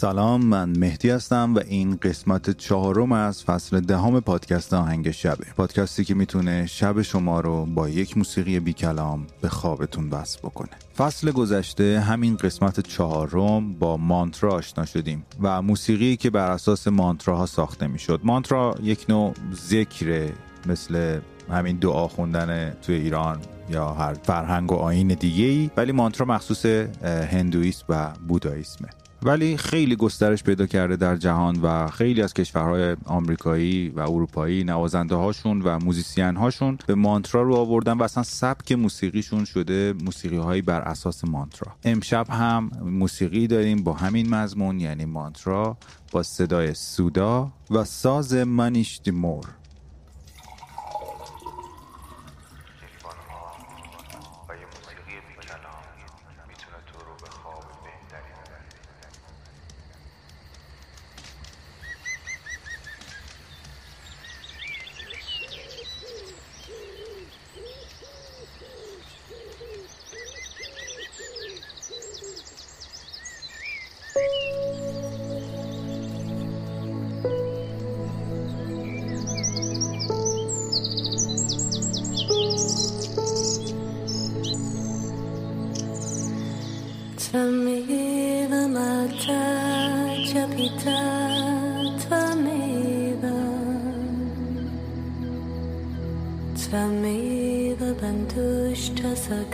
سلام من مهدی هستم و این قسمت چهارم از فصل دهم پادکست آهنگ شبه. پادکستی که می‌تونه شب شما رو با یک موسیقی بی کلام به خوابتون وصل بکنه. فصل گذشته همین قسمت چهارم با مانترا آشنا شدیم و موسیقی که بر اساس مانتراها ساخته می‌شد. مانترا یک نوع ذکره مثل همین دعا خوندن توی ایران یا هر فرهنگ و آین دیگه ای ولی مانترا مخصوص هندویسم و بوداییسمه. ولی خیلی گسترش پیدا کرده در جهان و خیلی از کشورهای آمریکایی و اروپایی نوازنده هاشون و موزیسین هاشون به مانترا رو آوردن و اصلا سبک موسیقیشون شده موسیقی هایی بر اساس مانترا. امشب هم موسیقی داریم با همین مضمون یعنی مانترا با صدای سودا و ساز منیش دیمور त्वमेव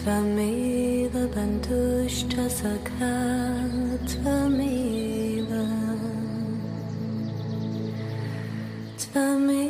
त्वमेव बन्धुश्च सखा त्वमेव त्वमेव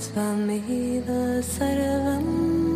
Swami the Sarvam.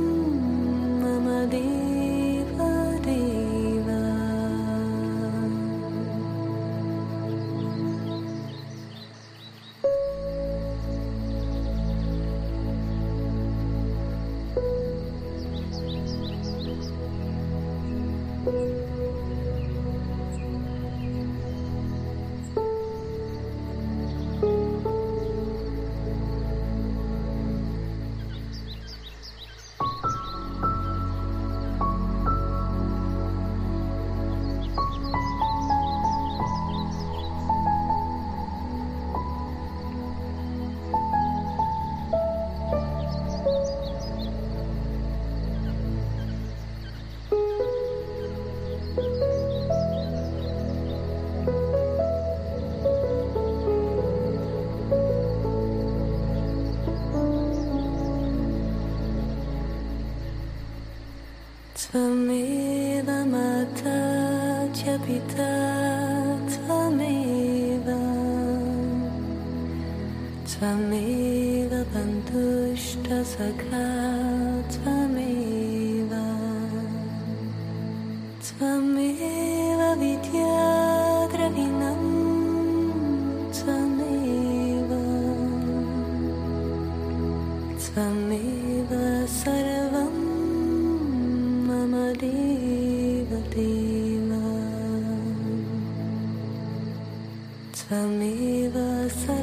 त्वमेव बन्धुष्टसखा त्वमेव त्वमेव विद्याद्रविणम् त्वमेव त्वमेव सर्वं मम देवदेव त्वमेव स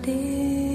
地。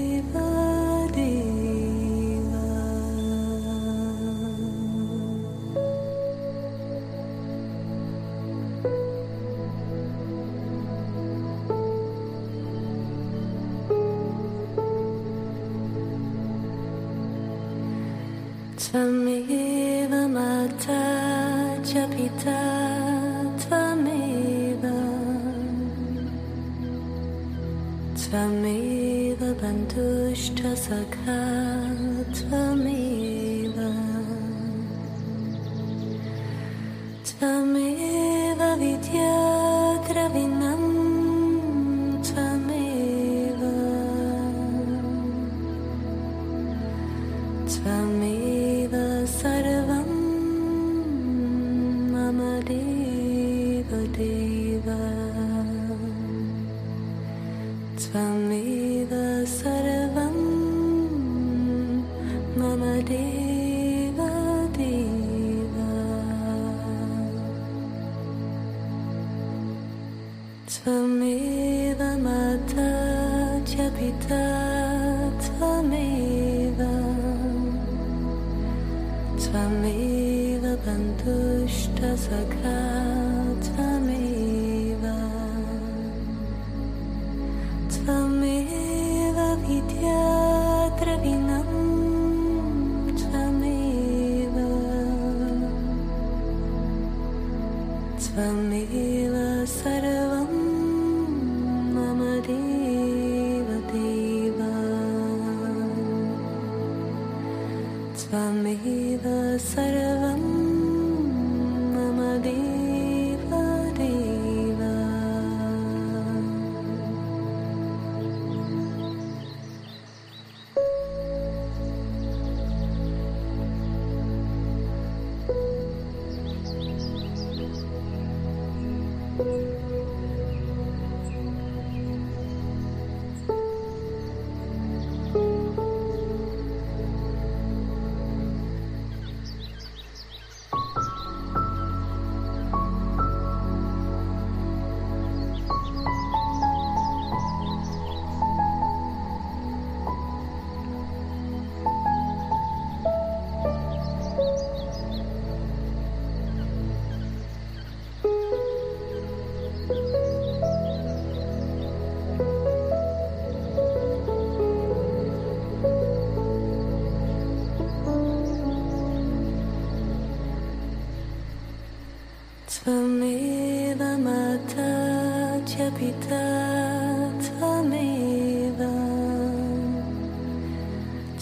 Leben durch das Agatha.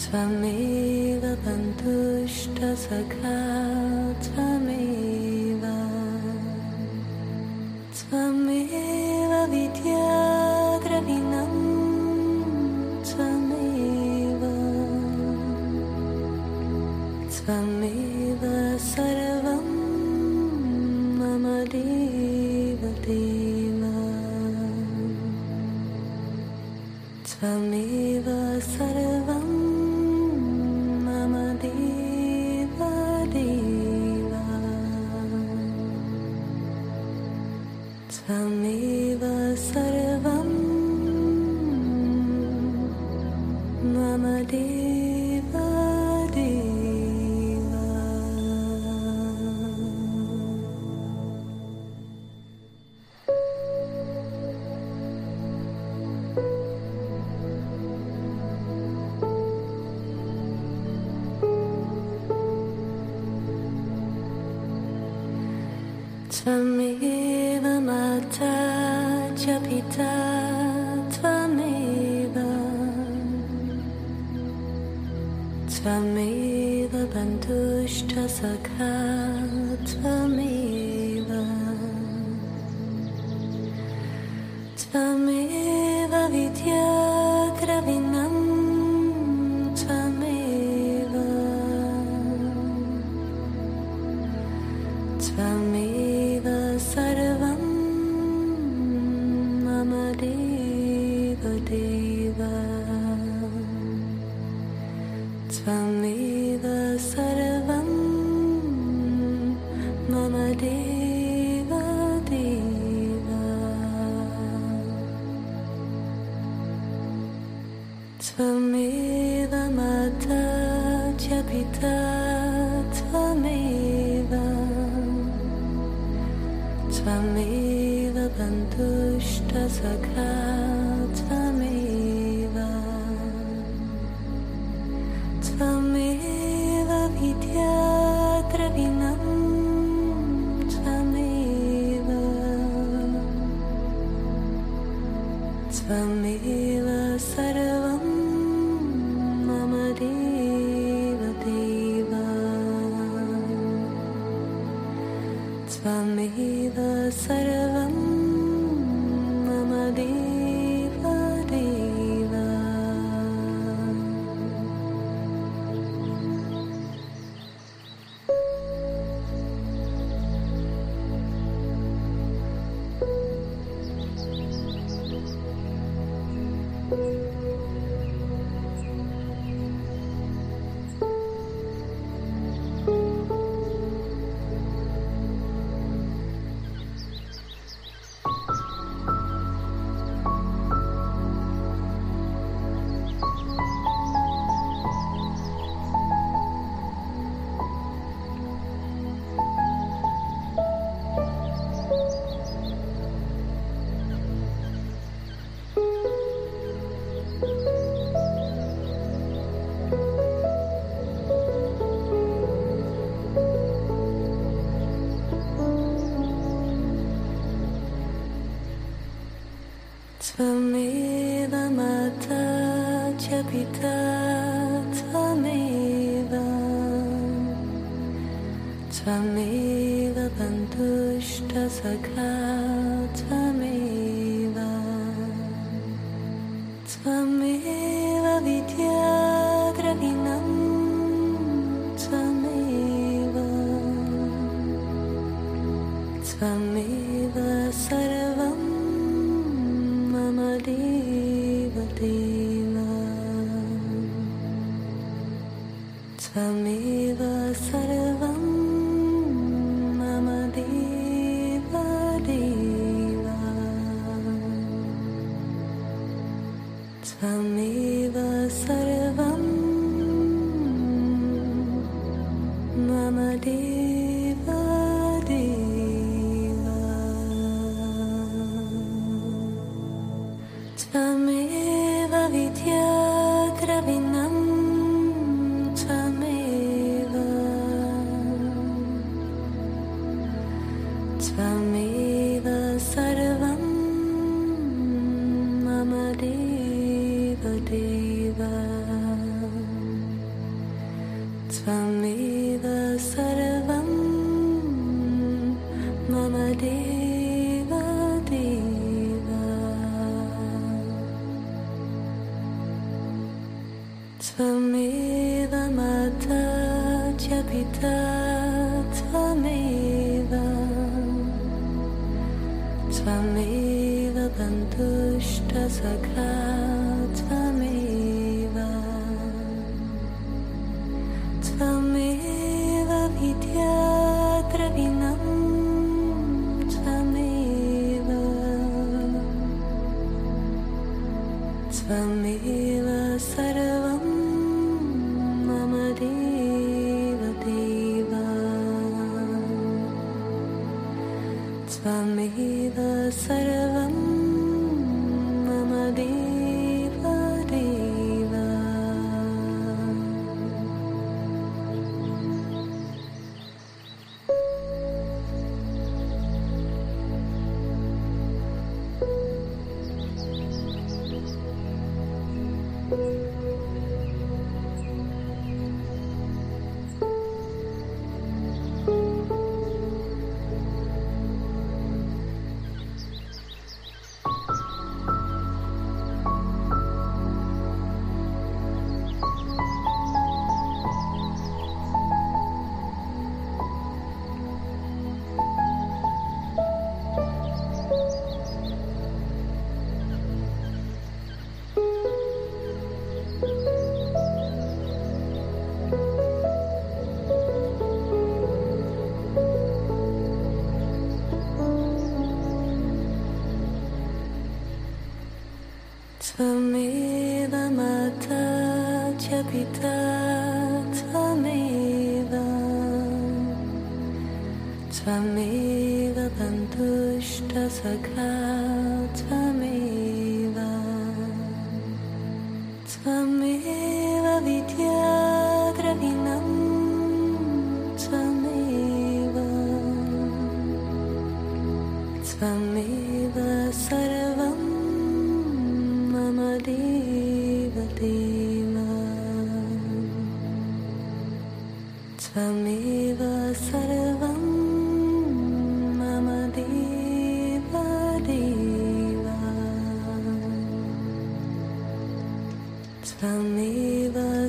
त्वमेव बन्धुष्टसखा त्वमेव त्वमेव विद्याद्रविणम् त्वमेव त्वमेव सर्वं मम a mí תמיד אמרת שפיתת תמיד תמיד הבנדוש תסקה it is. Sarvam Mama Deva Deva Tvamiva Sarvam त्वमेव बन्धुष्टसखा amigos. Soy... देव सर्वं मम देव सर्वं मम देव स्वमेव सर्व त्वमेव सखा त्वमेव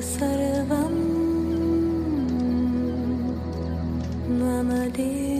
Sarvam Mama Deva